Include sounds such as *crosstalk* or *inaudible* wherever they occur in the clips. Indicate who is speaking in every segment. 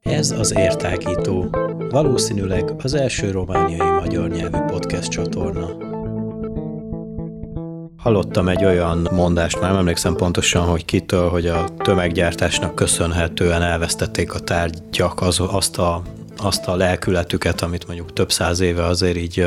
Speaker 1: Ez az Értágító, valószínűleg az első romániai magyar nyelvű podcast csatorna. Hallottam egy olyan mondást, már nem emlékszem pontosan, hogy kitől, hogy a tömeggyártásnak köszönhetően elvesztették a tárgyak az, azt a azt a lelkületüket, amit mondjuk több száz éve azért így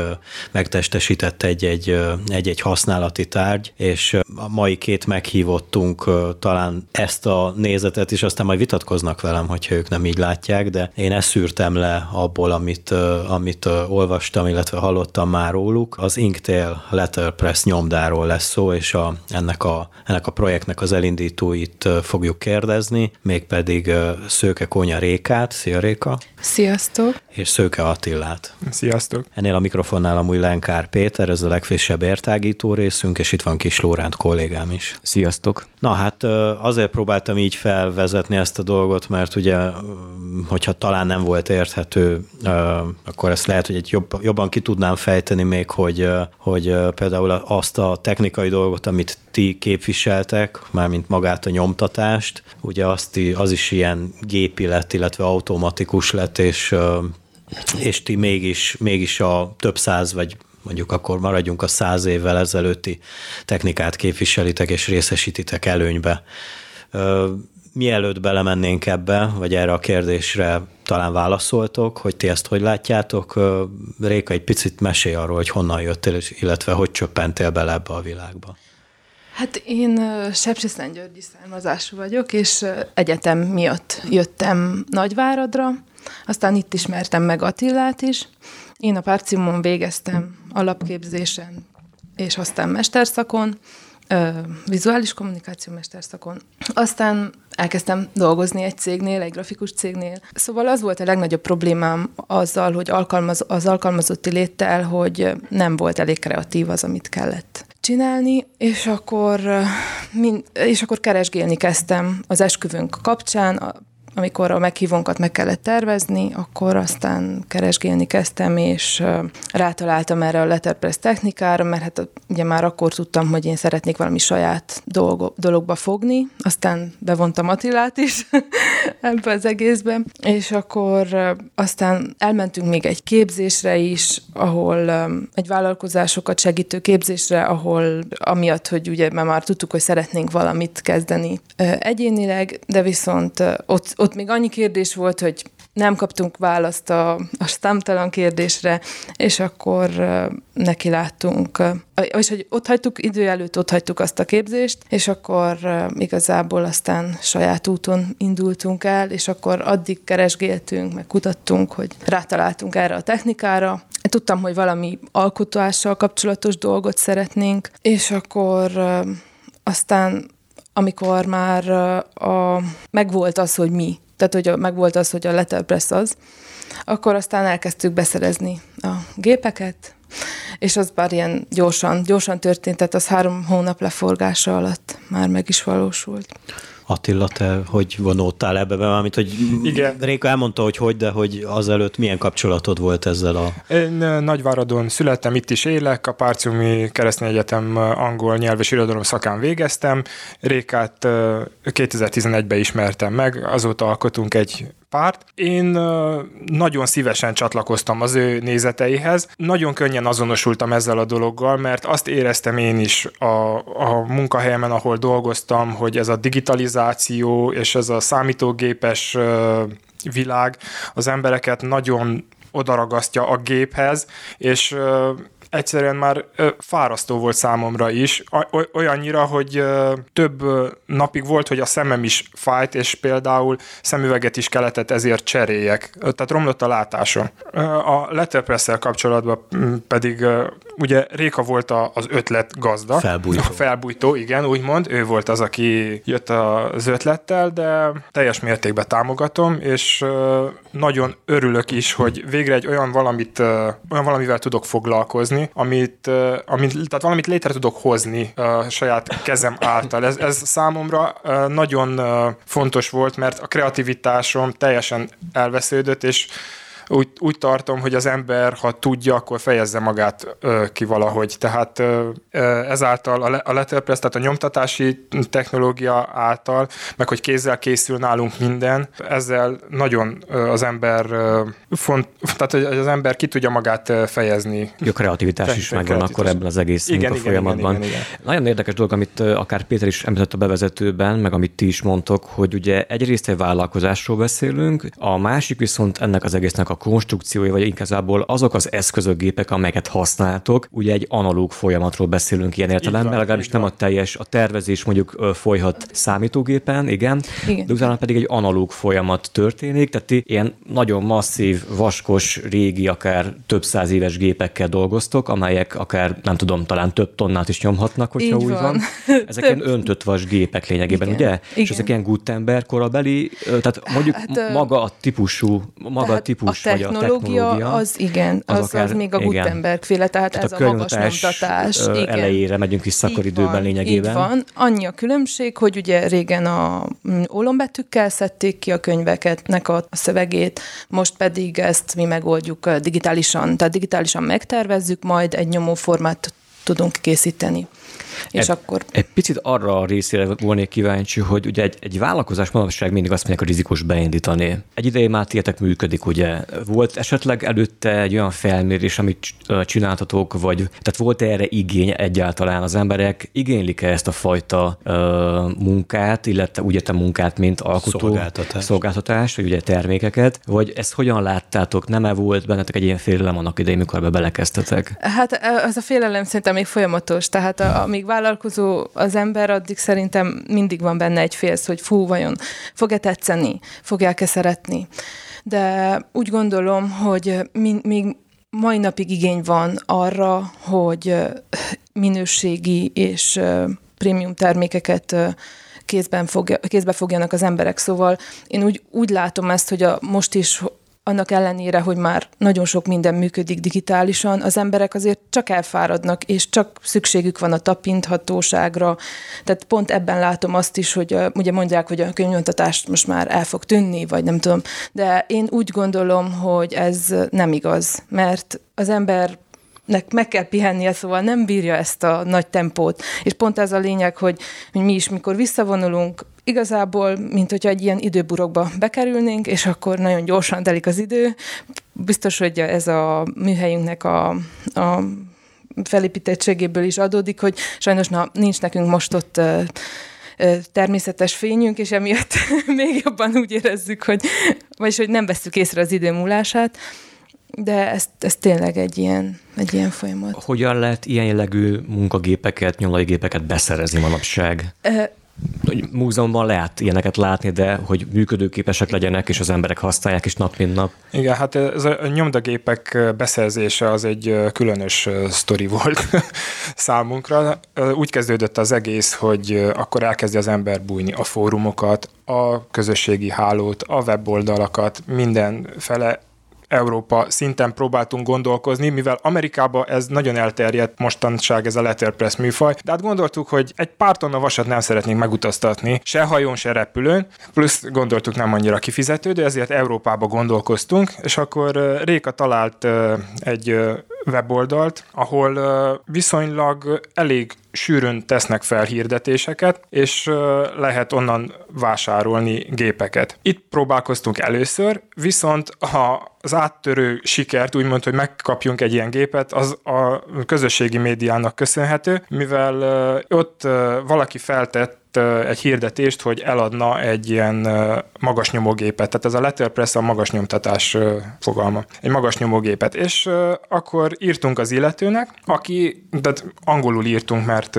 Speaker 1: megtestesített egy-egy, egy-egy használati tárgy, és a mai két meghívottunk talán ezt a nézetet is, aztán majd vitatkoznak velem, hogyha ők nem így látják, de én ezt szűrtem le abból, amit, amit olvastam, illetve hallottam már róluk. Az Inktail Letterpress nyomdáról lesz szó, és a, ennek, a, ennek a projektnek az elindítóit fogjuk kérdezni, mégpedig Szőke Konya Rékát. Szia Réka!
Speaker 2: Sziasztok!
Speaker 1: És Szőke Attilát.
Speaker 3: Sziasztok!
Speaker 1: Ennél a mikrofonnál amúgy Lenkár Péter, ez a legfrissebb értágító részünk, és itt van Kis Lóránt kollégám is.
Speaker 4: Sziasztok!
Speaker 1: Na hát azért próbáltam így felvezetni ezt a dolgot, mert ugye, hogyha talán nem volt érthető, akkor ezt lehet, hogy egy jobb, jobban ki tudnám fejteni még, hogy, hogy például azt a technikai dolgot, amit ti képviseltek, mármint magát a nyomtatást, ugye azt, az is ilyen gépi lett, illetve automatikus lett, és és ti mégis, mégis a több száz, vagy mondjuk akkor maradjunk a száz évvel ezelőtti technikát képviselitek és részesítitek előnybe. Mielőtt belemennénk ebbe, vagy erre a kérdésre talán válaszoltok, hogy ti ezt hogy látjátok. Réka, egy picit mesélj arról, hogy honnan jöttél, illetve hogy csöppentél bele ebbe a világba.
Speaker 2: Hát én Sepsiszentgyörgyi származású vagyok, és egyetem miatt jöttem Nagyváradra, aztán itt ismertem meg Attillát is. Én a Párcimon végeztem alapképzésen, és aztán mesterszakon, vizuális kommunikáció mesterszakon. Aztán elkezdtem dolgozni egy cégnél, egy grafikus cégnél. Szóval az volt a legnagyobb problémám azzal, hogy alkalmaz, az alkalmazotti léttel, hogy nem volt elég kreatív az, amit kellett csinálni, és akkor, és akkor keresgélni kezdtem az esküvőnk kapcsán, a amikor a meghívónkat meg kellett tervezni, akkor aztán keresgélni kezdtem, és rátaláltam erre a letterpress technikára, mert hát ugye már akkor tudtam, hogy én szeretnék valami saját dolgo, dologba fogni, aztán bevontam Attilát is *laughs* ebbe az egészbe, és akkor aztán elmentünk még egy képzésre is, ahol egy vállalkozásokat segítő képzésre, ahol amiatt, hogy ugye már tudtuk, hogy szeretnénk valamit kezdeni egyénileg, de viszont ott, ott még annyi kérdés volt, hogy nem kaptunk választ a, a számtalan kérdésre, és akkor neki láttunk, és hogy ott hagytuk, idő előtt ott hagytuk azt a képzést, és akkor igazából aztán saját úton indultunk el, és akkor addig keresgéltünk, meg kutattunk, hogy rátaláltunk erre a technikára. Tudtam, hogy valami alkotással kapcsolatos dolgot szeretnénk, és akkor aztán amikor már a, megvolt az, hogy mi tehát hogy megvolt az, hogy a letterpress az, akkor aztán elkezdtük beszerezni a gépeket, és az bár ilyen gyorsan, gyorsan történt, tehát az három hónap leforgása alatt már meg is valósult.
Speaker 1: Attila, te hogy vonódtál ebbe be, amit hogy Igen. Réka elmondta, hogy hogy, de hogy azelőtt milyen kapcsolatod volt ezzel a...
Speaker 3: Én Nagyváradon születtem, itt is élek, a Párciumi Keresztény Egyetem angol nyelv és irodalom szakán végeztem, Rékát 2011-ben ismertem meg, azóta alkotunk egy párt. Én nagyon szívesen csatlakoztam az ő nézeteihez. Nagyon könnyen azonosultam ezzel a dologgal, mert azt éreztem én is a, a munkahelyemen, ahol dolgoztam, hogy ez a digitalizáció és ez a számítógépes világ az embereket nagyon odaragasztja a géphez, és egyszerűen már fárasztó volt számomra is, olyannyira, hogy több napig volt, hogy a szemem is fájt, és például szemüveget is kellett ezért cseréljek, tehát romlott a látásom. A letterpress kapcsolatban pedig ugye Réka volt az ötlet gazda.
Speaker 1: Felbújtó.
Speaker 3: Felbújtó, igen, úgymond. Ő volt az, aki jött az ötlettel, de teljes mértékben támogatom, és nagyon örülök is, hogy végre egy olyan valamit, olyan valamivel tudok foglalkozni, amit, amit tehát valamit létre tudok hozni a saját kezem által. Ez, ez számomra nagyon fontos volt, mert a kreativitásom teljesen elvesződött, és úgy, úgy tartom, hogy az ember, ha tudja, akkor fejezze magát ö, ki valahogy. Tehát ö, ezáltal a, a letterpress, tehát a nyomtatási technológia által, meg hogy kézzel készül nálunk minden, ezzel nagyon az ember font, tehát hogy az ember ki tudja magát fejezni.
Speaker 4: Jó kreativitás te, is megvan akkor ebben az egész igen, igen, folyamatban. Igen, igen, igen. Nagyon érdekes dolog, amit akár Péter is említett a bevezetőben, meg amit ti is mondtok, hogy ugye egyrészt egy vállalkozásról beszélünk, a másik viszont ennek az egésznek a konstrukciója, vagy igazából azok az eszközök, gépek, amelyeket használtok, ugye egy analóg folyamatról beszélünk ilyen értelemben, legalábbis nem a teljes, a tervezés mondjuk folyhat számítógépen, igen, igen. de utána pedig egy analóg folyamat történik, tehát ti ilyen nagyon masszív, vaskos, régi, akár több száz éves gépekkel dolgoztok, amelyek akár, nem tudom, talán több tonnát is nyomhatnak, hogyha Így úgy van. van. *laughs* Ezek ilyen öntött vas gépek lényegében, igen. ugye? Igen. És ezek ilyen Gutenberg korabeli, tehát mondjuk hát, maga a típusú, maga a típus,
Speaker 2: a technológia, vagy a technológia, az igen, az, az, akár, az még a Gutenberg féle, tehát, tehát ez a, a magas nyomtatás.
Speaker 4: Igen. elejére megyünk vissza akkor időben van, lényegében.
Speaker 2: Így van. Annyi a különbség, hogy ugye régen a mm, olombetűkkel szedték ki a könyveketnek a szövegét, most pedig ezt mi megoldjuk digitálisan, tehát digitálisan megtervezzük, majd egy nyomóformát tudunk készíteni. És
Speaker 4: egy,
Speaker 2: akkor...
Speaker 4: Egy picit arra a részére volnék kíváncsi, hogy ugye egy, egy vállalkozás manapság mindig azt mondják, hogy rizikos beindítani. Egy ideje már tietek működik, ugye. Volt esetleg előtte egy olyan felmérés, amit csináltatok, vagy tehát volt erre igény egyáltalán az emberek? Igénylik-e ezt a fajta uh, munkát, illetve ugye te munkát, mint alkotó
Speaker 1: szolgáltatás.
Speaker 4: szolgáltatás, vagy ugye termékeket, vagy ezt hogyan láttátok? Nem-e volt bennetek egy ilyen félelem annak idején, mikor be belekezdtetek?
Speaker 2: Hát az a félelem szerintem még folyamatos, tehát a, amíg vállalkozó az ember, addig szerintem mindig van benne egy félsz, hogy fú, vajon fog-e tetszeni, fogják-e szeretni. De úgy gondolom, hogy még mai napig igény van arra, hogy minőségi és prémium termékeket kézben fogja, kézbe fogjanak az emberek. Szóval én úgy, úgy látom ezt, hogy a, most is annak ellenére, hogy már nagyon sok minden működik digitálisan, az emberek azért csak elfáradnak, és csak szükségük van a tapinthatóságra. Tehát pont ebben látom azt is, hogy ugye mondják, hogy a könyvnyomtatást most már el fog tűnni, vagy nem tudom. De én úgy gondolom, hogy ez nem igaz, mert az ember nek meg kell pihennie, szóval nem bírja ezt a nagy tempót. És pont ez a lényeg, hogy, hogy mi is, mikor visszavonulunk, igazából, mint hogyha egy ilyen időburokba bekerülnénk, és akkor nagyon gyorsan telik az idő. Biztos, hogy ez a műhelyünknek a, a felépítettségéből is adódik, hogy sajnos na, nincs nekünk most ott természetes fényünk, és emiatt *laughs* még jobban úgy érezzük, hogy, vagyis hogy nem veszük észre az idő múlását, de ez, ez tényleg egy ilyen, egy ilyen folyamat.
Speaker 4: Hogyan lehet ilyen jellegű munkagépeket, nyomlai gépeket beszerezni manapság? hogy múzeumban lehet ilyeneket látni, de hogy működőképesek legyenek, és az emberek használják is nap mint nap.
Speaker 3: Igen, hát ez a nyomdagépek beszerzése az egy különös sztori volt *laughs* számunkra. Úgy kezdődött az egész, hogy akkor elkezdi az ember bújni a fórumokat, a közösségi hálót, a weboldalakat, minden fele Európa szinten próbáltunk gondolkozni, mivel Amerikában ez nagyon elterjedt mostanság ez a letterpress műfaj, de hát gondoltuk, hogy egy pár tonna vasat nem szeretnénk megutaztatni, se hajón, se repülőn, plusz gondoltuk nem annyira kifizetődő, ezért Európába gondolkoztunk, és akkor Réka talált egy weboldalt, ahol viszonylag elég sűrűn tesznek fel hirdetéseket, és lehet onnan vásárolni gépeket. Itt próbálkoztunk először, viszont ha az áttörő sikert, úgymond, hogy megkapjunk egy ilyen gépet, az a közösségi médiának köszönhető, mivel ott valaki feltett egy hirdetést, hogy eladna egy ilyen magas nyomógépet. Tehát ez a letterpress a magas nyomtatás fogalma. Egy magas nyomógépet. És akkor írtunk az illetőnek, aki, tehát angolul írtunk, mert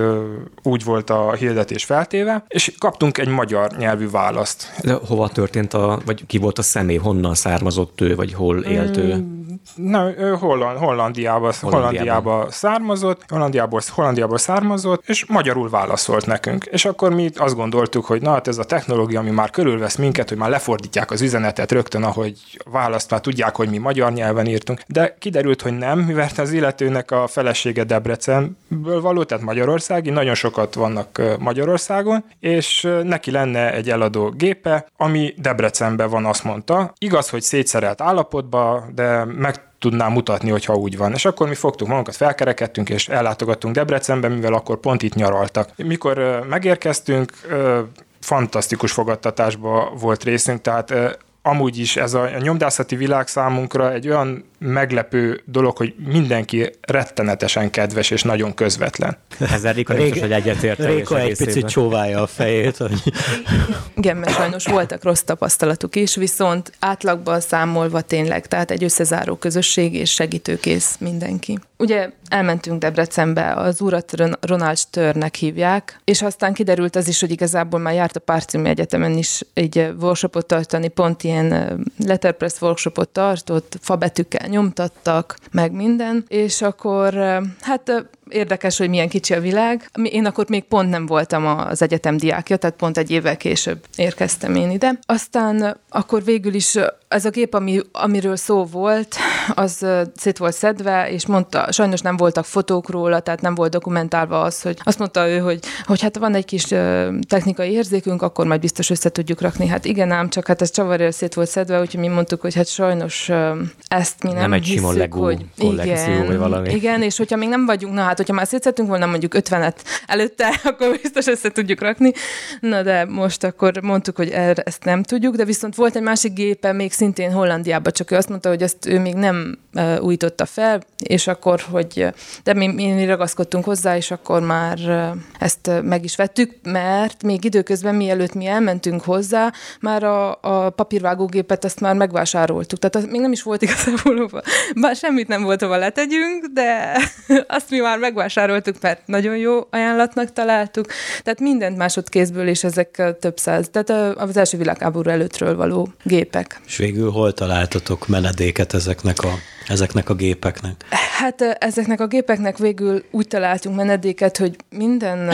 Speaker 3: úgy volt a hirdetés feltéve, és kaptunk egy magyar nyelvű választ.
Speaker 4: De hova történt a, vagy ki volt a személy, honnan származott ő, vagy hol élt ő?
Speaker 3: Na, ő Holland, Hollandiába, Hollandiába származott, Hollandiából, Hollandiából származott, és magyarul válaszolt nekünk. És akkor mi azt gondoltuk, hogy na hát ez a technológia, ami már körülvesz minket, hogy már lefordítják az üzenetet rögtön, ahogy választ már tudják, hogy mi magyar nyelven írtunk. De kiderült, hogy nem, mivel az illetőnek a felesége Debrecenből való, tehát Magyarországi, nagyon sokat vannak Magyarországon, és neki lenne egy eladó gépe, ami Debrecenben van, azt mondta. Igaz, hogy szétszerelt állapotban, de tudnám mutatni, hogyha úgy van. És akkor mi fogtuk magunkat, felkerekedtünk, és ellátogattunk Debrecenbe, mivel akkor pont itt nyaraltak. Mikor megérkeztünk, fantasztikus fogadtatásba volt részünk, tehát amúgy is ez a nyomdászati világ számunkra egy olyan meglepő dolog, hogy mindenki rettenetesen kedves és nagyon közvetlen.
Speaker 4: Ezzel Réka biztos, hogy egyetért.
Speaker 1: Réka egy picit csóválja a fejét. Hogy...
Speaker 2: Igen, mert sajnos voltak rossz tapasztalatuk is, viszont átlagban számolva tényleg, tehát egy összezáró közösség és segítőkész mindenki. Ugye elmentünk Debrecenbe, az urat Ronald Störnek hívják, és aztán kiderült az is, hogy igazából már járt a Párciumi Egyetemen is egy workshopot tartani, pont ilyen letterpress workshopot tartott, fabetűkkel nyomtattak, meg minden, és akkor hát érdekes, hogy milyen kicsi a világ. Én akkor még pont nem voltam az egyetem diákja, tehát pont egy évvel később érkeztem én ide. Aztán akkor végül is ez a gép, ami, amiről szó volt, az szét volt szedve, és mondta, sajnos nem voltak fotók róla, tehát nem volt dokumentálva az, hogy azt mondta ő, hogy, hogy hát van egy kis technikai érzékünk, akkor majd biztos össze tudjuk rakni. Hát igen ám, csak hát ez csavarért szét volt szedve, úgyhogy mi mondtuk, hogy hát sajnos ezt mi nem,
Speaker 4: nem egy
Speaker 2: hiszük,
Speaker 4: sima hogy igen, vagy valami.
Speaker 2: Igen, és hogyha még nem vagyunk, na hát, hogyha már szétszettünk volna mondjuk 50-et előtte, *laughs* akkor biztos össze tudjuk rakni. Na de most akkor mondtuk, hogy erre, ezt nem tudjuk, de viszont volt egy másik gépe, még szintén Hollandiában, csak ő azt mondta, hogy ezt ő még nem újította fel, és akkor, hogy de mi, mi, ragaszkodtunk hozzá, és akkor már ezt meg is vettük, mert még időközben, mielőtt mi elmentünk hozzá, már a, a papírvágógépet azt már megvásároltuk. Tehát az még nem is volt igazából, bár semmit nem volt, hova letegyünk, de *laughs* azt mi már megvásároltuk, mert nagyon jó ajánlatnak találtuk. Tehát mindent másodkézből, és ezek több száz. Tehát az első világháború előttről való gépek.
Speaker 1: És végül hol találtatok menedéket ezeknek a, ezeknek a gépeknek?
Speaker 2: Hát ezeknek a gépeknek végül úgy találtunk menedéket, hogy minden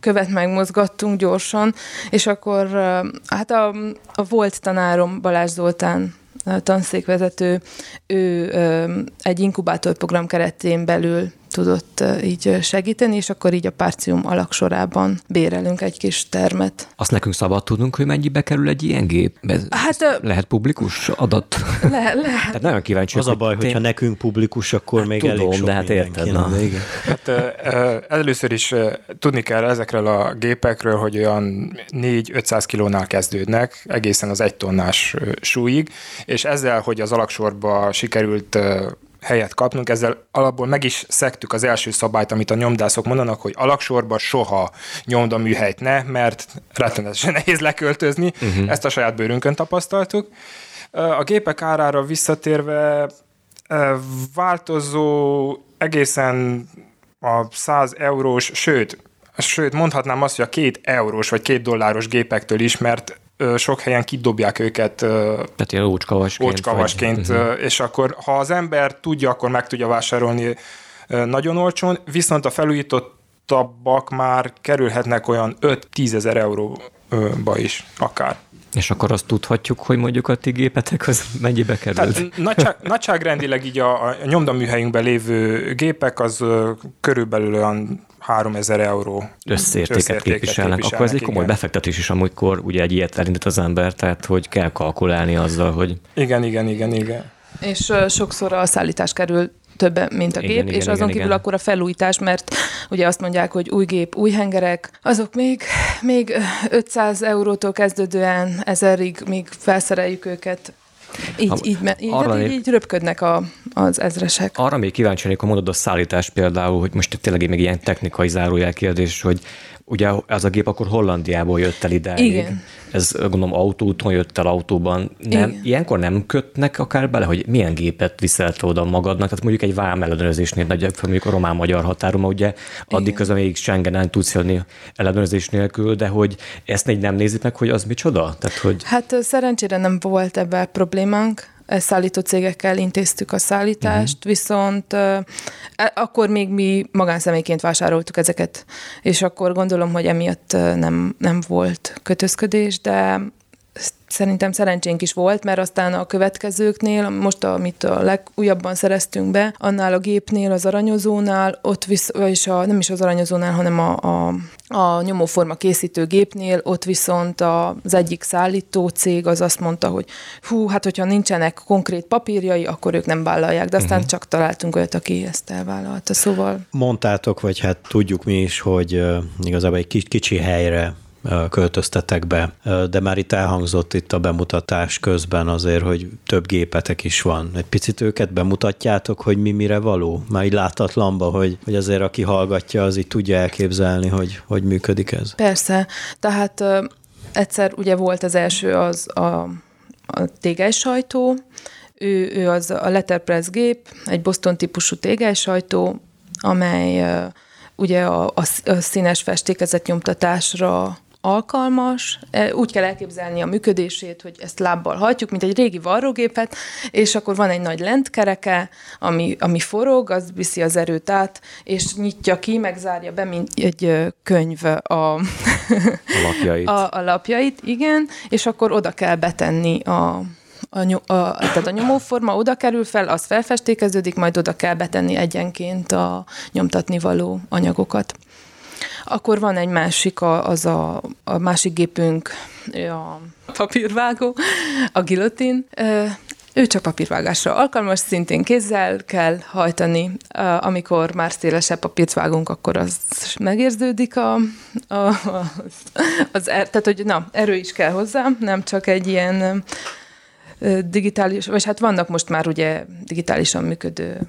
Speaker 2: követ megmozgattunk gyorsan, és akkor hát a, a volt tanárom Balázs Zoltán tanszékvezető, ő egy inkubátorprogram keretén belül tudott így segíteni, és akkor így a párcium alaksorában bérelünk egy kis termet.
Speaker 4: Azt nekünk szabad tudnunk, hogy mennyibe kerül egy ilyen gép? Ez, hát, lehet publikus adat?
Speaker 2: Le, lehet.
Speaker 4: Tehát nagyon kíváncsi.
Speaker 1: Az a baj, hogyha én... nekünk publikus, akkor hát, még tudom, elég sok de hát érted. Na.
Speaker 3: Igen. Hát először is tudni kell ezekről a gépekről, hogy olyan 4-500 kilónál kezdődnek, egészen az egy tonnás súlyig, és ezzel, hogy az alaksorba sikerült helyet kapnunk, ezzel alapból meg is szektük az első szabályt, amit a nyomdászok mondanak, hogy alaksorba soha nyomdaműhelyt ne, mert rettenetesen *laughs* nehéz leköltözni, uh-huh. ezt a saját bőrünkön tapasztaltuk. A gépek árára visszatérve változó egészen a 100 eurós, sőt, sőt mondhatnám azt, hogy a két eurós vagy két dolláros gépektől is, mert sok helyen kidobják őket.
Speaker 4: Tehát ilyen ócskavasként.
Speaker 3: Ócskavasként, vagy... uh-huh. és akkor ha az ember tudja, akkor meg tudja vásárolni nagyon olcsón, viszont a felújítottabbak már kerülhetnek olyan 5-10 ezer euróba is, akár.
Speaker 4: És akkor azt tudhatjuk, hogy mondjuk a ti gépetek az mennyibe kerül? Tehát
Speaker 3: nagyság, *laughs* nagyságrendileg így a, a nyomdaműhelyünkben lévő gépek az körülbelül olyan 3000 euró
Speaker 4: összértéket, összértéket képviselnek. képviselnek. Akkor ez egy komoly igen. befektetés is, amikor ugye egy ilyet elindít az ember, tehát hogy kell kalkulálni azzal, hogy...
Speaker 3: Igen, igen, igen, igen.
Speaker 2: És sokszor a szállítás kerül több, mint a gép, igen, és igen, azon igen, kívül igen. akkor a felújítás, mert ugye azt mondják, hogy új gép, új hengerek, azok még, még 500 eurótól kezdődően ezerig, még felszereljük őket, így, ha, így, így, arra így, így röpködnek a, az ezresek.
Speaker 4: Arra még kíváncsi vagyok, ha mondod a szállítás például, hogy most tényleg még ilyen technikai zárójel kérdés, hogy ugye ez a gép akkor Hollandiából jött el ide.
Speaker 2: Igen.
Speaker 4: Ez gondolom autóton jött el autóban. Nem, Igen. Ilyenkor nem kötnek akár bele, hogy milyen gépet viszel oda magadnak? Tehát mondjuk egy vám ellenőrzésnél, nagyobb, mondjuk a román-magyar határon, ugye addig közben még Schengenen tudsz jönni ellenőrzés nélkül, de hogy ezt még nem nézik meg, hogy az micsoda? Tehát, hogy...
Speaker 2: Hát szerencsére nem volt ebben problémánk, szállító cégekkel intéztük a szállítást, uh-huh. viszont e, akkor még mi magánszemélyként vásároltuk ezeket, és akkor gondolom, hogy emiatt nem, nem volt kötözködés, de szerintem szerencsénk is volt, mert aztán a következőknél, most amit a legújabban szereztünk be, annál a gépnél, az aranyozónál, ott visz, vagyis a, nem is az aranyozónál, hanem a, a, a nyomóforma készítő gépnél, ott viszont az egyik szállító cég az azt mondta, hogy hú, hát hogyha nincsenek konkrét papírjai, akkor ők nem vállalják, de aztán uh-huh. csak találtunk olyat, aki ezt elvállalta, szóval...
Speaker 1: Mondtátok, vagy hát tudjuk mi is, hogy uh, igazából egy kicsi, kicsi helyre költöztetek be, de már itt elhangzott itt a bemutatás közben azért, hogy több gépetek is van. Egy picit őket bemutatjátok, hogy mi mire való? Már így látatlanba, hogy, hogy azért aki hallgatja, az így tudja elképzelni, hogy hogy működik ez.
Speaker 2: Persze, tehát egyszer ugye volt az első az a, a tégely sajtó, ő, ő az a letterpress gép, egy Boston típusú tégely sajtó, amely ugye a, a, a színes festékezet nyomtatásra alkalmas, e, úgy kell elképzelni a működését, hogy ezt lábbal hajtjuk, mint egy régi varrógépet, és akkor van egy nagy lentkereke, ami, ami forog, az viszi az erőt át, és nyitja ki, megzárja be, mint egy könyv a, a
Speaker 4: lapjait.
Speaker 2: A, a lapjait, igen, és akkor oda kell betenni a, a, a, tehát a nyomóforma oda kerül fel, az felfestékeződik, majd oda kell betenni egyenként a nyomtatni való anyagokat. Akkor van egy másik, a, az a, a másik gépünk, a papírvágó, a gilotin. Ő csak papírvágásra alkalmas, szintén kézzel kell hajtani. Amikor már szélesebb papírt vágunk, akkor az megérződik a, a, az, az er, tehát hogy na, erő is kell hozzá, nem csak egy ilyen digitális, vagy hát vannak most már ugye digitálisan működő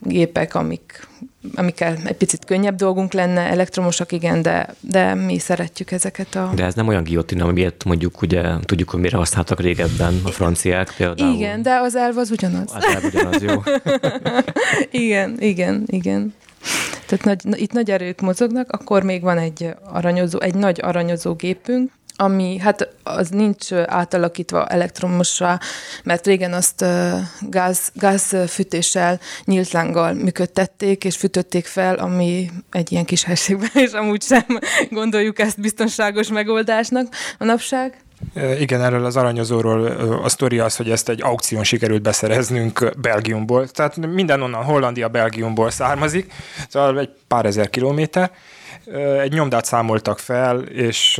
Speaker 2: gépek, amik, amikkel egy picit könnyebb dolgunk lenne, elektromosak igen, de, de mi szeretjük ezeket a...
Speaker 4: De ez nem olyan guillotine, amiért mondjuk ugye tudjuk, hogy mire használtak régebben a franciák például.
Speaker 2: Igen, de az elv az ugyanaz.
Speaker 4: Az elv ugyanaz, jó. *laughs*
Speaker 2: igen, igen, igen. Tehát nagy, itt nagy erők mozognak, akkor még van egy aranyozó, egy nagy aranyozó gépünk, ami hát az nincs átalakítva elektromosra, mert régen azt gáz, gázfűtéssel, nyílt lánggal működtették, és fűtötték fel, ami egy ilyen kis helységben, és amúgy sem gondoljuk ezt biztonságos megoldásnak manapság.
Speaker 3: Igen, erről az aranyozóról a sztori az, hogy ezt egy aukción sikerült beszereznünk Belgiumból. Tehát minden onnan Hollandia, Belgiumból származik, szóval egy pár ezer kilométer, egy nyomdát számoltak fel, és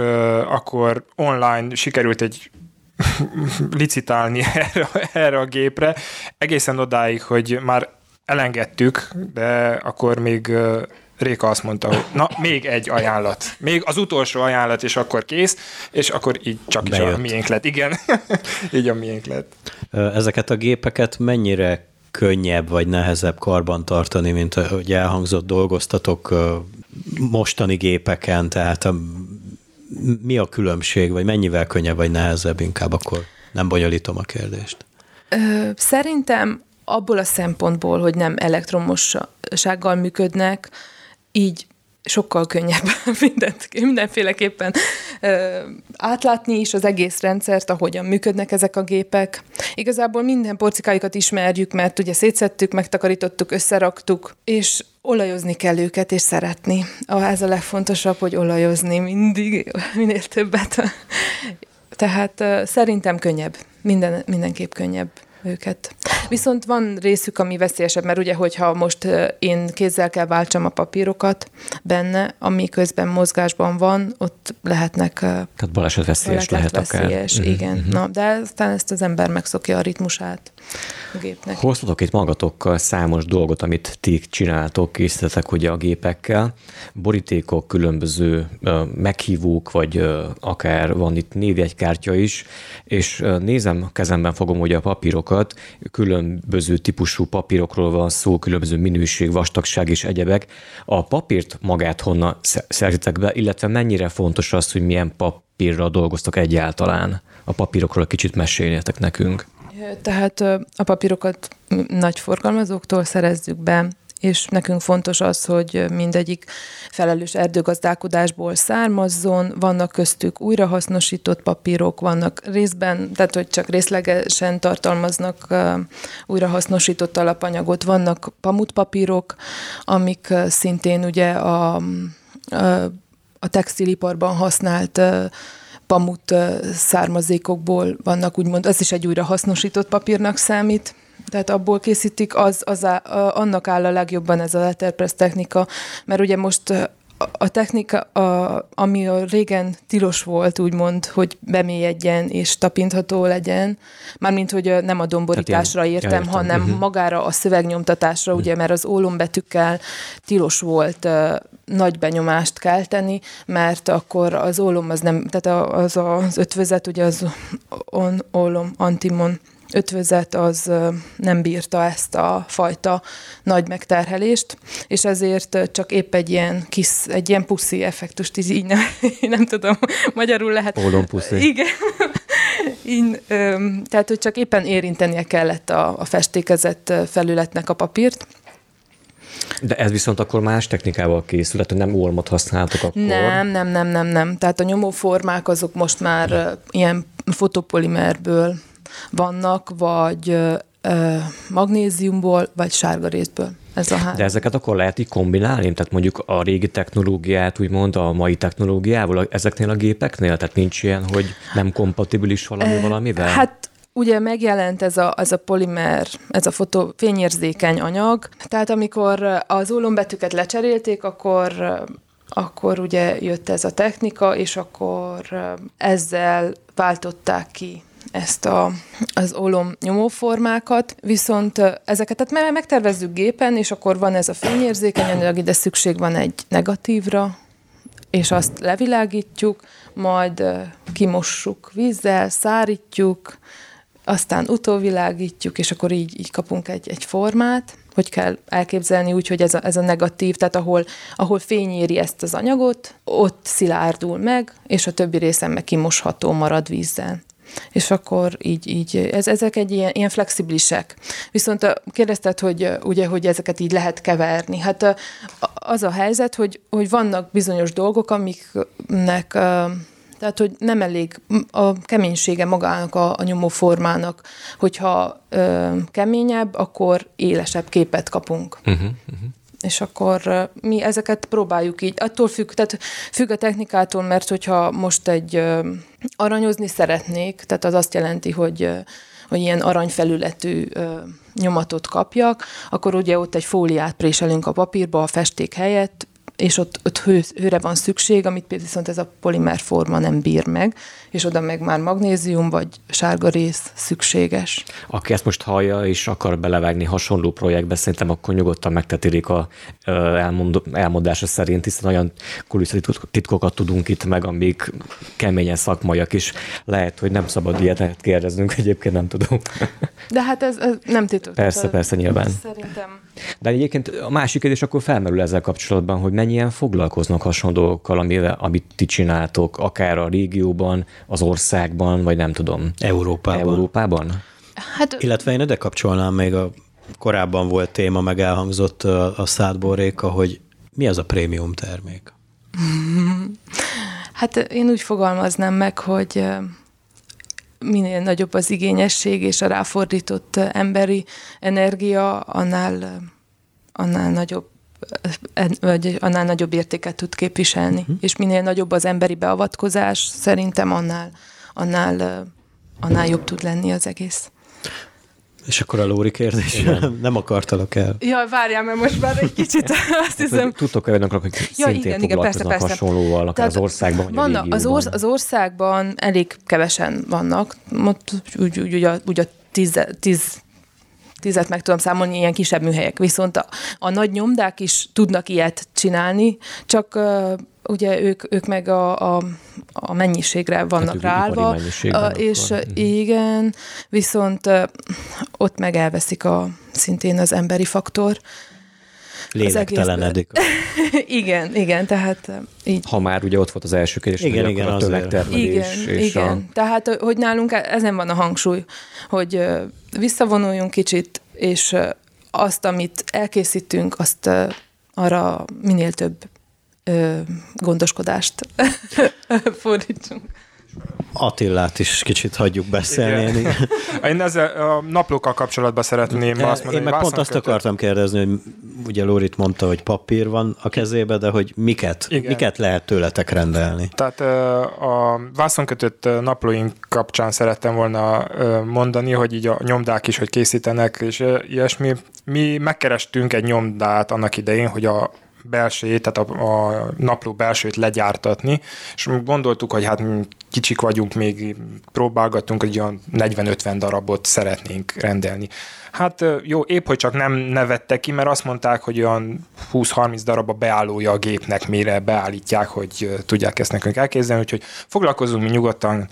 Speaker 3: akkor online sikerült egy *laughs* licitálni *laughs* erre, erre a gépre, egészen odáig, hogy már elengedtük, de akkor még Réka azt mondta, hogy na, még egy ajánlat. Még az utolsó ajánlat, és akkor kész, és akkor így csak Bejött. is a miénk lett. Igen, *laughs* így a miénk lett.
Speaker 1: Ezeket a gépeket mennyire könnyebb vagy nehezebb karban tartani, mint hogy elhangzott dolgoztatok mostani gépeken, tehát a, mi a különbség, vagy mennyivel könnyebb vagy nehezebb, inkább akkor nem bonyolítom a kérdést.
Speaker 2: Ö, szerintem abból a szempontból, hogy nem elektromossággal működnek, így sokkal könnyebb *laughs* mindent, mindenféleképpen ö, átlátni is az egész rendszert, ahogyan működnek ezek a gépek. Igazából minden porcikájukat ismerjük, mert ugye szétszettük, megtakarítottuk, összeraktuk, és olajozni kell őket, és szeretni. Ez a legfontosabb, hogy olajozni mindig, *laughs* minél többet. Tehát szerintem könnyebb, minden, mindenképp könnyebb őket. Viszont van részük, ami veszélyesebb, mert ugye, hogyha most én kézzel kell váltsam a papírokat benne, ami közben mozgásban van, ott lehetnek...
Speaker 4: Tehát baleset veszélyes lehet,
Speaker 2: veszélyes, akár. igen. Uh-huh. Na, de aztán ezt az ember megszokja a ritmusát gépnek.
Speaker 4: Hoztatok itt magatokkal számos dolgot, amit ti csináltok, készítetek ugye a gépekkel. Borítékok, különböző meghívók, vagy akár van itt névjegykártya is, és nézem, kezemben fogom ugye a papírokat, különböző típusú papírokról van szó, különböző minőség, vastagság és egyebek. A papírt magát honnan szerzitek be, illetve mennyire fontos az, hogy milyen papírra dolgoztak egyáltalán? A papírokról kicsit meséljetek nekünk.
Speaker 2: Tehát a papírokat nagy forgalmazóktól szerezzük be, és nekünk fontos az, hogy mindegyik felelős erdőgazdálkodásból származzon, vannak köztük újrahasznosított papírok, vannak részben, tehát hogy csak részlegesen tartalmaznak újrahasznosított alapanyagot, vannak pamutpapírok, amik szintén ugye a, a, textiliparban használt pamut származékokból vannak, úgymond, az is egy újrahasznosított papírnak számít, tehát abból készítik, az, az á, annak áll a legjobban ez a letterpress technika, mert ugye most a technika, a, ami a régen tilos volt, úgymond, hogy bemélyedjen és tapintható legyen, mármint, hogy nem a domborításra értem, értem, hanem uh-huh. magára a szövegnyomtatásra, uh-huh. ugye, mert az ólombetűkkel tilos volt uh, nagy benyomást kelteni, mert akkor az ólom az nem, tehát az az ötvözet, ugye az on, ólom, antimon, ötvözet az nem bírta ezt a fajta nagy megterhelést, és ezért csak épp egy ilyen kis, egy ilyen puszi effektust így nem, *laughs* nem tudom, magyarul lehet.
Speaker 4: Oldon puszi.
Speaker 2: Igen. *laughs* Így, tehát, hogy csak éppen érintenie kellett a, a festékezett felületnek a papírt.
Speaker 4: De ez viszont akkor más technikával készült, hogy nem olmot használtok akkor?
Speaker 2: Nem, nem, nem, nem, nem. Tehát a nyomóformák azok most már uh, ilyen fotopolimerből vannak, vagy magnéziumból, vagy sárga részből. Ez a három.
Speaker 4: De ezeket akkor lehet így kombinálni? Tehát mondjuk a régi technológiát, úgymond a mai technológiával ezeknél a gépeknél? Tehát nincs ilyen, hogy nem kompatibilis valami valamivel?
Speaker 2: Hát Ugye megjelent ez a, ez a polimer, ez a fotó, fényérzékeny anyag, tehát amikor az ólombetűket lecserélték, akkor akkor ugye jött ez a technika, és akkor ezzel váltották ki ezt a, az olom nyomóformákat, viszont ezeket tehát megtervezzük gépen, és akkor van ez a fényérzékeny anyag, ide szükség van egy negatívra, és azt levilágítjuk, majd kimossuk vízzel, szárítjuk, aztán utóvilágítjuk, és akkor így, így kapunk egy, egy formát, hogy kell elképzelni úgy, hogy ez a, ez a negatív, tehát ahol, ahol fény éri ezt az anyagot, ott szilárdul meg, és a többi részen meg kimosható marad vízzel és akkor így, így ez, ezek egy ilyen, ilyen flexibilisek. Viszont kérdezted, hogy ugye, hogy ezeket így lehet keverni. Hát az a helyzet, hogy, hogy vannak bizonyos dolgok, amiknek tehát, hogy nem elég a keménysége magának a, a nyomóformának, hogyha ö, keményebb, akkor élesebb képet kapunk. Uh-huh, uh-huh és akkor mi ezeket próbáljuk így, attól függ, tehát függ a technikától, mert hogyha most egy aranyozni szeretnék, tehát az azt jelenti, hogy hogy ilyen aranyfelületű nyomatot kapjak, akkor ugye ott egy fóliát préselünk a papírba a festék helyett, és ott, ott hő, hőre van szükség, amit viszont ez a polimer forma nem bír meg, és oda meg már magnézium vagy sárga rész szükséges.
Speaker 4: Aki ezt most hallja és akar belevágni hasonló projektbe, szerintem akkor nyugodtan megtetilik a elmond, elmondása szerint, hiszen olyan titkokat tudunk itt meg, amik keményen szakmaiak is. Lehet, hogy nem szabad ilyet kérdeznünk, egyébként nem tudom.
Speaker 2: De hát ez, ez nem titok.
Speaker 4: Persze, persze, nyilván. Szerintem. De egyébként a másik kérdés akkor felmerül ezzel kapcsolatban, hogy mennyien foglalkoznak hasonló dolgokkal, amivel, amit ti csináltok, akár a régióban, az országban, vagy nem tudom.
Speaker 1: Európában.
Speaker 4: Európában?
Speaker 1: Hát, Illetve én ide kapcsolnám még a korábban volt téma, meg elhangzott a, a szádból Réka, hogy mi az a prémium termék? *laughs*
Speaker 2: Hát én úgy fogalmaznám meg, hogy minél nagyobb az igényesség és a ráfordított emberi energia, annál, annál nagyobb vagy annál nagyobb értéket tud képviselni. Uh-huh. És minél nagyobb az emberi beavatkozás, szerintem annál, annál, annál jobb tud lenni az egész.
Speaker 1: És akkor a Lóri kérdés, igen. nem akartalak el.
Speaker 2: Ja, várjál, mert most már egy kicsit *laughs* azt hiszem.
Speaker 4: Tudtok olyanok, akik ja, szintén igen, igen, persze, persze. hasonlóval, akár Tehát az országban, vagy
Speaker 2: vannak,
Speaker 4: a
Speaker 2: az, orsz, az országban elég kevesen vannak, úgy, úgy, úgy, a, úgy a tíz, tíz tízet meg tudom számolni, ilyen kisebb műhelyek. Viszont a, a nagy nyomdák is tudnak ilyet csinálni, csak ugye ők, ők meg a, a, a mennyiségre vannak hát ráállva, és uh, igen, viszont ott meg elveszik a, szintén az emberi faktor,
Speaker 1: lélektelenedik. *laughs*
Speaker 2: igen, igen, tehát így.
Speaker 4: Ha már ugye ott volt az első kérdés,
Speaker 1: igen, igen, a
Speaker 2: tömegtermelés. Igen, és igen. A... tehát hogy nálunk ezen van a hangsúly, hogy visszavonuljunk kicsit, és azt, amit elkészítünk, azt arra minél több gondoskodást *laughs* fordítsunk.
Speaker 1: Attillát is kicsit hagyjuk beszélni. Igen.
Speaker 3: Én ezzel a naplókkal kapcsolatban szeretném
Speaker 1: e,
Speaker 3: azt mondani,
Speaker 1: Én meg pont azt kötött. akartam kérdezni, hogy ugye Lórit mondta, hogy papír van a kezébe, de hogy miket, Igen. miket lehet tőletek rendelni?
Speaker 3: Tehát a vászonkötött naplóink kapcsán szerettem volna mondani, hogy így a nyomdák is, hogy készítenek, és ilyesmi. Mi megkerestünk egy nyomdát annak idején, hogy a belsejét, tehát a, a napló belsőt legyártatni, és gondoltuk, hogy hát kicsik vagyunk, még próbálgattunk, hogy olyan 40-50 darabot szeretnénk rendelni. Hát jó, épp hogy csak nem nevettek ki, mert azt mondták, hogy olyan 20-30 darab a beállója a gépnek, mire beállítják, hogy tudják ezt nekünk elképzelni, úgyhogy foglalkozunk mi nyugodtan,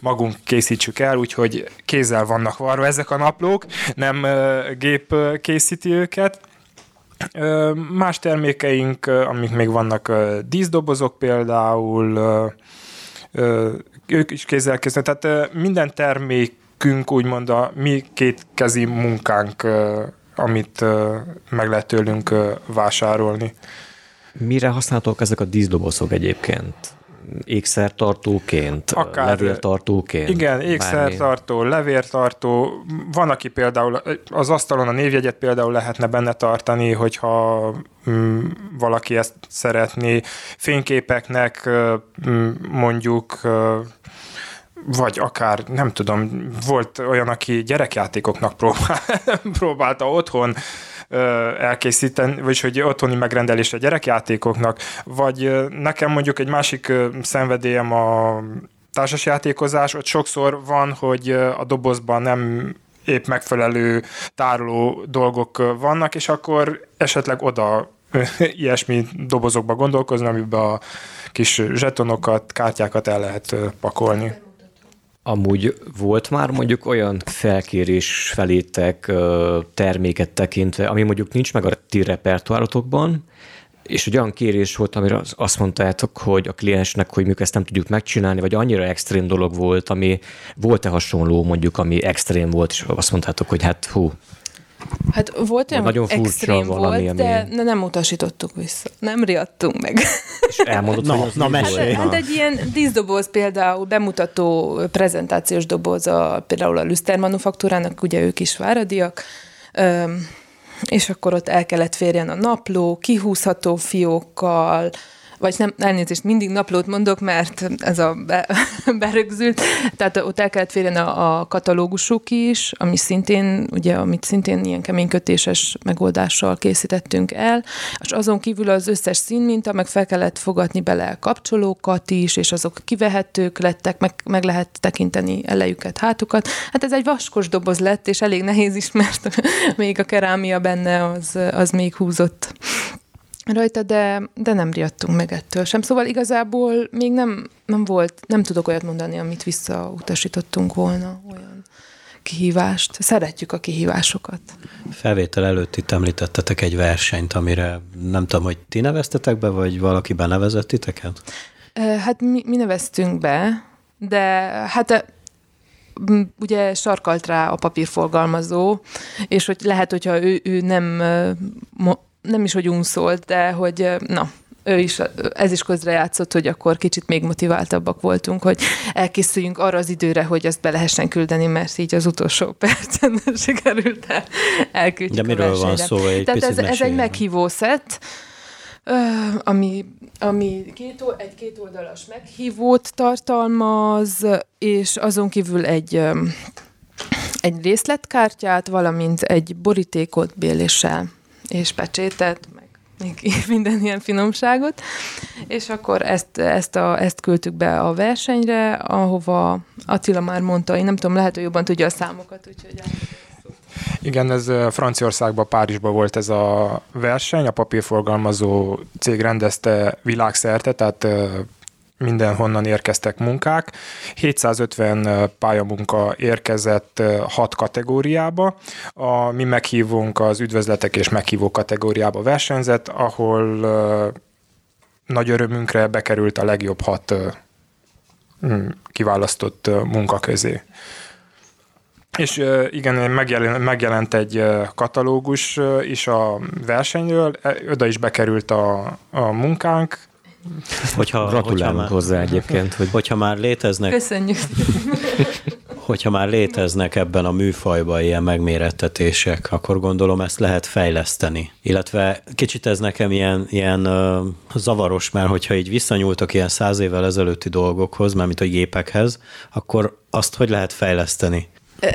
Speaker 3: magunk készítsük el, úgyhogy kézzel vannak varva ezek a naplók, nem gép készíti őket, Más termékeink, amik még vannak, díszdobozok például, ők is kézzel készülnek. Tehát minden termékünk úgymond a mi kétkezi munkánk, amit meg lehet tőlünk vásárolni.
Speaker 4: Mire használhatók ezek a díszdobozok egyébként? Ékszertartóként, Akár, levéltartóként.
Speaker 3: Igen, ékszertartó, bármi. levéltartó. Van, aki például az asztalon a névjegyet például lehetne benne tartani, hogyha mm, valaki ezt szeretné. Fényképeknek mm, mondjuk vagy akár, nem tudom, volt olyan, aki gyerekjátékoknak próbál, *laughs* próbálta otthon elkészíteni, vagyis hogy otthoni megrendelés a gyerekjátékoknak, vagy nekem mondjuk egy másik szenvedélyem a társasjátékozás, ott sokszor van, hogy a dobozban nem épp megfelelő tároló dolgok vannak, és akkor esetleg oda *laughs* ilyesmi dobozokba gondolkozni, amiben a kis zsetonokat, kártyákat el lehet pakolni.
Speaker 4: Amúgy volt már mondjuk olyan felkérés felétek terméket tekintve, ami mondjuk nincs meg a ti repertoárotokban, és egy olyan kérés volt, amire azt mondtátok, hogy a kliensnek, hogy mi ezt nem tudjuk megcsinálni, vagy annyira extrém dolog volt, ami volt-e hasonló mondjuk, ami extrém volt, és azt mondtátok, hogy hát hú,
Speaker 2: Hát volt olyan, nagyon extrém valami, volt, de ami... nem utasítottuk vissza. Nem riadtunk meg. *laughs*
Speaker 4: És elmondott, na, hogy
Speaker 2: na, mesélj. Hát, hát egy ilyen díszdoboz például, bemutató prezentációs doboz a, például a Lüster Manufaktúrának, ugye ők is váradiak, és akkor ott el kellett férjen a napló, kihúzható fiókkal, vagy nem, elnézést, mindig naplót mondok, mert ez a be, *laughs* berögzült, tehát ott el kellett férjen a, a katalógusuk is, ami szintén, ugye, amit szintén ilyen keménykötéses megoldással készítettünk el, és azon kívül az összes színminta, meg fel kellett fogadni bele kapcsolókat is, és azok kivehetők lettek, meg, meg lehet tekinteni elejüket, hátukat. Hát ez egy vaskos doboz lett, és elég nehéz is, mert *laughs* még a kerámia benne az, az még húzott rajta, de, de nem riadtunk meg ettől sem. Szóval igazából még nem, nem volt, nem tudok olyat mondani, amit visszautasítottunk volna, olyan kihívást. Szeretjük a kihívásokat.
Speaker 1: Felvétel előtt itt említettetek egy versenyt, amire nem tudom, hogy ti neveztetek be, vagy valaki benevezett titeket?
Speaker 2: Hát mi, mi neveztünk be, de hát ugye sarkalt rá a papírforgalmazó, és hogy lehet, hogyha ő, ő nem nem is, hogy unszolt, de hogy na, ő is, ez is közrejátszott, hogy akkor kicsit még motiváltabbak voltunk, hogy elkészüljünk arra az időre, hogy ezt be lehessen küldeni, mert így az utolsó *laughs* percen sikerült el, elküldjük
Speaker 1: De miről van szó? Egy
Speaker 2: Tehát ez, ez egy meghívó szett, ami, ami két, egy kétoldalas meghívót tartalmaz, és azon kívül egy egy részletkártyát, valamint egy borítékot béléssel és pecsétet, meg *laughs* minden ilyen finomságot, és akkor ezt, ezt, a, ezt küldtük be a versenyre, ahova Attila már mondta, én nem tudom, lehet, hogy jobban tudja a számokat, úgyhogy
Speaker 3: igen, ez Franciaországban, Párizsban volt ez a verseny, a papírforgalmazó cég rendezte világszerte, tehát mindenhonnan érkeztek munkák. 750 pályamunka érkezett hat kategóriába. A mi meghívónk az üdvözletek és meghívó kategóriába versenyzett, ahol nagy örömünkre bekerült a legjobb hat kiválasztott munka közé. és igen, megjelent, megjelent egy katalógus is a versenyről, e, oda is bekerült a, a munkánk,
Speaker 4: Hogyha, Gratulálunk hogyha hozzá már, egyébként.
Speaker 1: Hogy... Hogyha már léteznek...
Speaker 2: Köszönjük. *laughs*
Speaker 1: Hogyha már léteznek ebben a műfajban ilyen megmérettetések, akkor gondolom ezt lehet fejleszteni. Illetve kicsit ez nekem ilyen, ilyen uh, zavaros, mert hogyha így visszanyúltak ilyen száz évvel ezelőtti dolgokhoz, mint a gépekhez, akkor azt hogy lehet fejleszteni?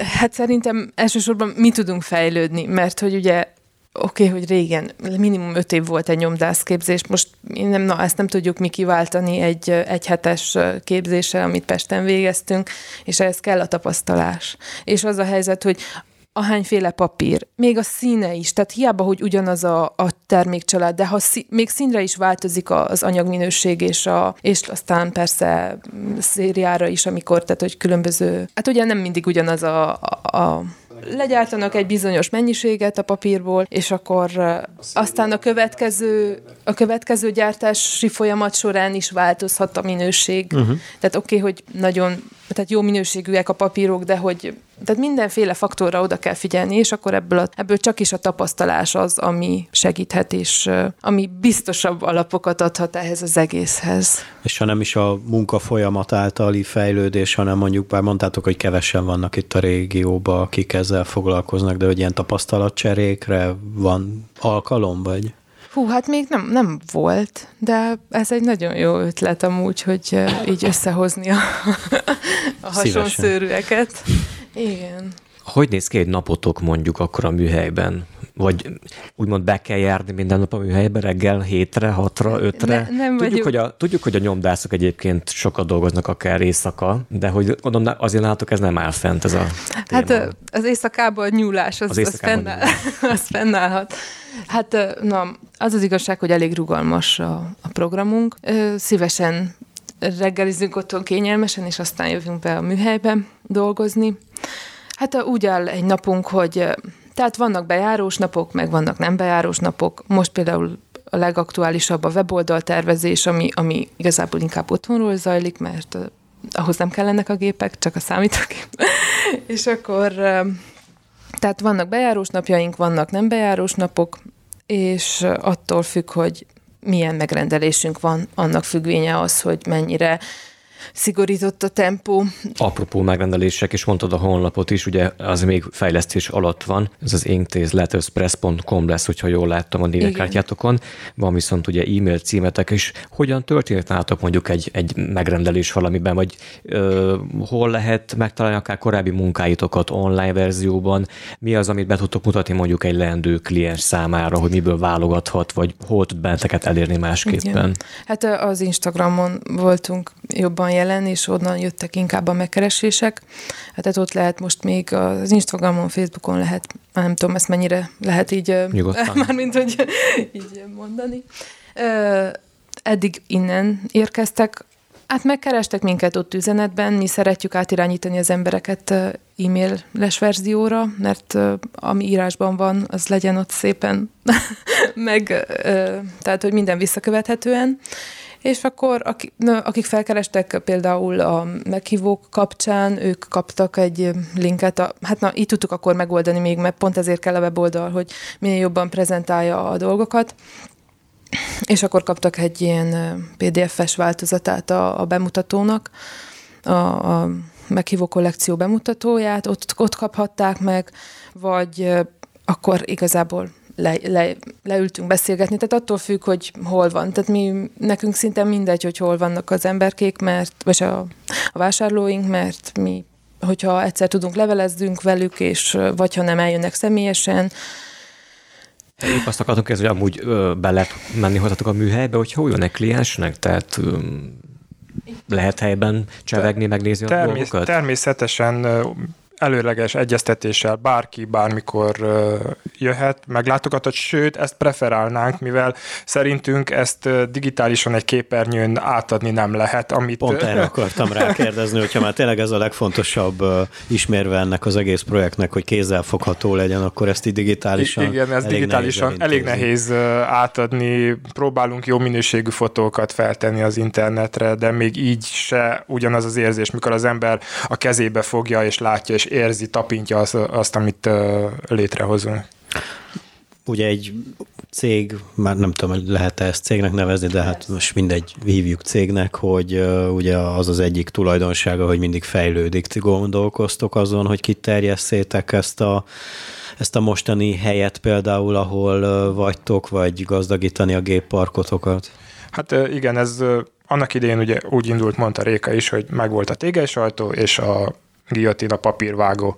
Speaker 2: Hát szerintem elsősorban mi tudunk fejlődni, mert hogy ugye oké, okay, hogy régen minimum öt év volt egy nyomdászképzés, most nem, na, ezt nem tudjuk mi kiváltani egy egyhetes képzéssel, amit Pesten végeztünk, és ehhez kell a tapasztalás. És az a helyzet, hogy ahányféle papír, még a színe is, tehát hiába, hogy ugyanaz a, a termékcsalád, de ha szí, még színre is változik az anyagminőség, és, a, és aztán persze szériára is, amikor, tehát hogy különböző, hát ugye nem mindig ugyanaz a, a, a legyártanak egy bizonyos mennyiséget a papírból, és akkor aztán a következő, a következő gyártási folyamat során is változhat a minőség. Uh-huh. Tehát oké, okay, hogy nagyon, tehát jó minőségűek a papírok, de hogy tehát mindenféle faktorra oda kell figyelni, és akkor ebből, a, ebből csak is a tapasztalás az, ami segíthet, és ami biztosabb alapokat adhat ehhez az egészhez.
Speaker 1: És ha nem is a munka folyamat általi fejlődés, hanem mondjuk, bár mondtátok, hogy kevesen vannak itt a régióban, akik ezzel foglalkoznak, de hogy ilyen tapasztalatcserékre van alkalom, vagy?
Speaker 2: Hú, hát még nem, nem volt, de ez egy nagyon jó ötlet amúgy, hogy így összehozni a, a hasonszőrűeket. Igen.
Speaker 4: Hogy néz ki egy napotok mondjuk akkor a műhelyben? Vagy úgymond be kell járni minden nap a műhelybe reggel hétre, hatra, ötre? Ne, nem tudjuk, hogy a, tudjuk, hogy a nyomdászok egyébként sokat dolgoznak akár éjszaka, de hogy mondom, azért látok, ez nem áll fent ez a
Speaker 2: téma. Hát az éjszakában nyúlás, az, az, az, fennáll, *laughs* az fennállhat. Hát na, az az igazság, hogy elég rugalmas a, a programunk. Szívesen reggelizünk otthon kényelmesen, és aztán jövünk be a műhelybe dolgozni. Hát úgy áll egy napunk, hogy tehát vannak bejárós napok, meg vannak nem bejárós napok. Most például a legaktuálisabb a weboldal tervezés, ami, ami igazából inkább otthonról zajlik, mert ahhoz nem kellenek a gépek, csak a számítógép. *laughs* és akkor tehát vannak bejárós napjaink, vannak nem bejárós napok, és attól függ, hogy milyen megrendelésünk van, annak függvénye az, hogy mennyire szigorított a tempó.
Speaker 4: Apropó megrendelések, és mondtad a honlapot is, ugye az még fejlesztés alatt van, ez az inktézletexpress.com lesz, hogyha jól láttam a névekártyátokon. Van viszont ugye e-mail címetek is. Hogyan történt nálatok mondjuk egy, egy megrendelés valamiben, vagy ö, hol lehet megtalálni akár korábbi munkáitokat online verzióban? Mi az, amit be tudtok mutatni mondjuk egy leendő kliens számára, hogy miből válogathat, vagy hol tud benneteket elérni másképpen? Igen.
Speaker 2: Hát az Instagramon voltunk jobban jelen, és onnan jöttek inkább a megkeresések. Hát ott lehet most még az Instagramon, Facebookon lehet, nem tudom ezt mennyire lehet így, *laughs* mármint hogy így mondani. Eddig innen érkeztek, Hát megkerestek minket ott üzenetben, mi szeretjük átirányítani az embereket e-mailes verzióra, mert ami írásban van, az legyen ott szépen, *laughs* meg tehát, hogy minden visszakövethetően. És akkor akik felkerestek például a meghívók kapcsán, ők kaptak egy linket, a, hát na, így tudtuk akkor megoldani még, mert pont ezért kell a weboldal, hogy minél jobban prezentálja a dolgokat, és akkor kaptak egy ilyen PDF-es változatát a, a bemutatónak, a, a meghívó kollekció bemutatóját, ott, ott kaphatták meg, vagy akkor igazából le, le, leültünk beszélgetni, tehát attól függ, hogy hol van. Tehát mi, nekünk szinte mindegy, hogy hol vannak az emberkék, mert, vagy a, a vásárlóink, mert mi, hogyha egyszer tudunk levelezzünk velük, és vagy ha nem eljönnek személyesen,
Speaker 4: Épp azt akartunk kezdeni, hogy amúgy ö, be lehet menni hozzatok a műhelybe, hogy hol jön egy kliensnek, tehát ö, lehet helyben csevegni, megnézni Termész, a dolgokat?
Speaker 3: Természetesen előleges egyeztetéssel bárki bármikor jöhet, meglátogatott, sőt, ezt preferálnánk, mivel szerintünk ezt digitálisan egy képernyőn átadni nem lehet. Amit...
Speaker 1: Pont erre *laughs* akartam rákérdezni, hogyha már tényleg ez a legfontosabb ismérve ennek az egész projektnek, hogy kézzel fogható legyen, akkor ezt így digitálisan
Speaker 3: Igen, ez digitálisan elég nehéz átadni. Próbálunk jó minőségű fotókat feltenni az internetre, de még így se ugyanaz az érzés, mikor az ember a kezébe fogja és látja, és érzi, tapintja azt, azt amit létrehozunk
Speaker 1: ugye egy cég, már nem tudom, hogy lehet-e ezt cégnek nevezni, de hát most mindegy, hívjuk cégnek, hogy uh, ugye az az egyik tulajdonsága, hogy mindig fejlődik. Ti gondolkoztok azon, hogy kiterjesszétek ezt a ezt a mostani helyet például, ahol uh, vagytok, vagy gazdagítani a gépparkotokat?
Speaker 3: Hát igen, ez annak idején ugye úgy indult, mondta Réka is, hogy megvolt a téges és a guillotine, a papírvágó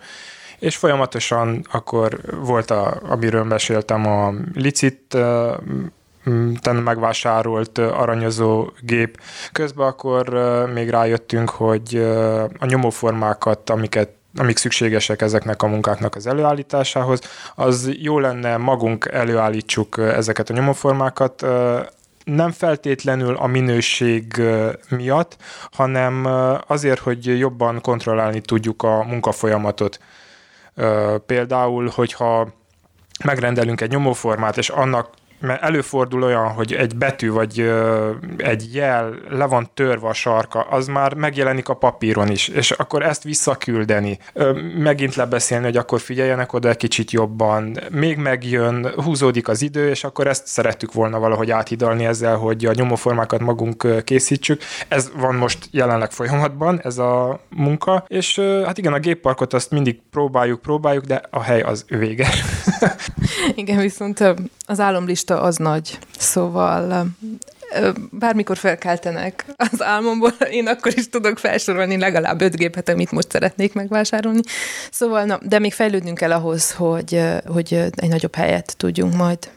Speaker 3: és folyamatosan akkor volt, a, amiről meséltem, a licit megvásárolt aranyozó gép. Közben akkor még rájöttünk, hogy a nyomóformákat, amiket amik szükségesek ezeknek a munkáknak az előállításához, az jó lenne magunk előállítsuk ezeket a nyomóformákat, nem feltétlenül a minőség miatt, hanem azért, hogy jobban kontrollálni tudjuk a munkafolyamatot. Például, hogyha megrendelünk egy nyomóformát, és annak mert előfordul olyan, hogy egy betű vagy egy jel le van törve a sarka, az már megjelenik a papíron is, és akkor ezt visszaküldeni, megint lebeszélni, hogy akkor figyeljenek oda egy kicsit jobban, még megjön, húzódik az idő, és akkor ezt szerettük volna valahogy áthidalni ezzel, hogy a nyomóformákat magunk készítsük. Ez van most jelenleg folyamatban, ez a munka, és hát igen, a gépparkot azt mindig próbáljuk, próbáljuk, de a hely az véges.
Speaker 2: igen, viszont az álomlista az nagy, szóval bármikor felkeltenek az álmomból, *laughs* én akkor is tudok felsorolni legalább öt gépet, amit most szeretnék megvásárolni. Szóval, na, de még fejlődnünk kell ahhoz, hogy, hogy egy nagyobb helyet tudjunk majd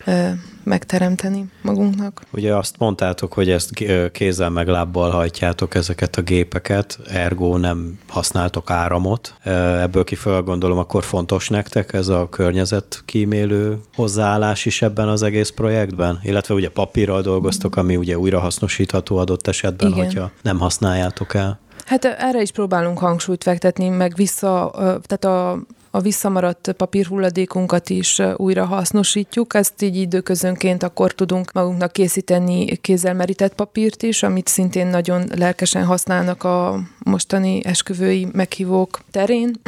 Speaker 2: megteremteni magunknak.
Speaker 1: Ugye azt mondtátok, hogy ezt kézzel meg lábbal hajtjátok ezeket a gépeket, ergo nem használtok áramot. Ebből kifejezve gondolom, akkor fontos nektek ez a környezet kímélő hozzáállás is ebben az egész projektben? Illetve ugye papírral dolgoztok, ami ugye újrahasznosítható adott esetben, Igen. hogyha nem használjátok el.
Speaker 2: Hát erre is próbálunk hangsúlyt fektetni, meg vissza, tehát a a visszamaradt papírhulladékunkat is újra hasznosítjuk. Ezt így időközönként akkor tudunk magunknak készíteni kézzel merített papírt is, amit szintén nagyon lelkesen használnak a mostani esküvői meghívók terén.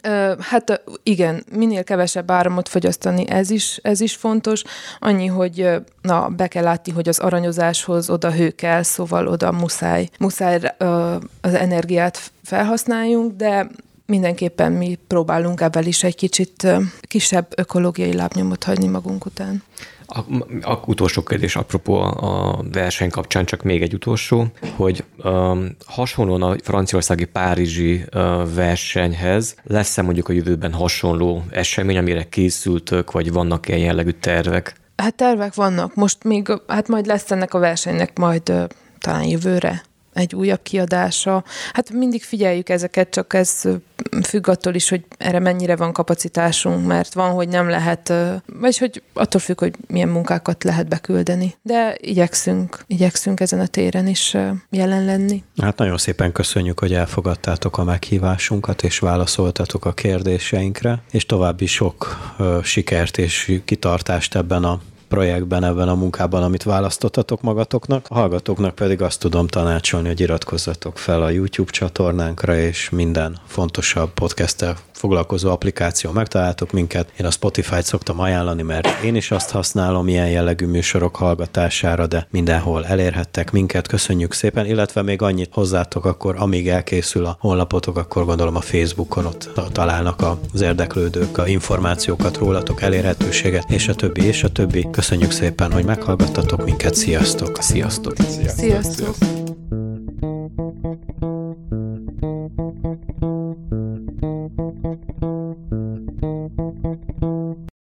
Speaker 2: *clears throat* hát igen, minél kevesebb áramot fogyasztani, ez is, ez is fontos. Annyi, hogy na, be kell látni, hogy az aranyozáshoz oda hő kell, szóval oda muszáj, muszáj az energiát felhasználjunk, de mindenképpen mi próbálunk ebből is egy kicsit kisebb ökológiai lábnyomot hagyni magunk után.
Speaker 4: A, a utolsó kérdés, apropó a, a verseny kapcsán csak még egy utolsó, hogy um, hasonlóan a franciaországi párizsi uh, versenyhez lesz-e mondjuk a jövőben hasonló esemény, amire készültök, vagy vannak ilyen jellegű tervek?
Speaker 2: Hát tervek vannak. Most még, hát majd lesz ennek a versenynek majd uh, talán jövőre egy újabb kiadása. Hát mindig figyeljük ezeket, csak ez függ attól is, hogy erre mennyire van kapacitásunk, mert van, hogy nem lehet, vagy hogy attól függ, hogy milyen munkákat lehet beküldeni. De igyekszünk, igyekszünk ezen a téren is jelen lenni.
Speaker 1: Hát nagyon szépen köszönjük, hogy elfogadtátok a meghívásunkat, és válaszoltatok a kérdéseinkre, és további sok sikert és kitartást ebben a projektben, ebben a munkában, amit választottatok magatoknak. A hallgatóknak pedig azt tudom tanácsolni, hogy iratkozzatok fel a YouTube csatornánkra, és minden fontosabb podcasttel foglalkozó applikáció megtaláltok minket. Én a Spotify-t szoktam ajánlani, mert én is azt használom ilyen jellegű műsorok hallgatására, de mindenhol elérhettek minket. Köszönjük szépen, illetve még annyit hozzátok, akkor amíg elkészül a honlapotok, akkor gondolom a Facebookon ott találnak az érdeklődők a információkat rólatok, elérhetőséget, és a többi, és a többi. Köszönjük szépen, hogy meghallgattatok minket. Sziasztok!
Speaker 4: Sziasztok!
Speaker 2: Sziasztok! Sziasztok.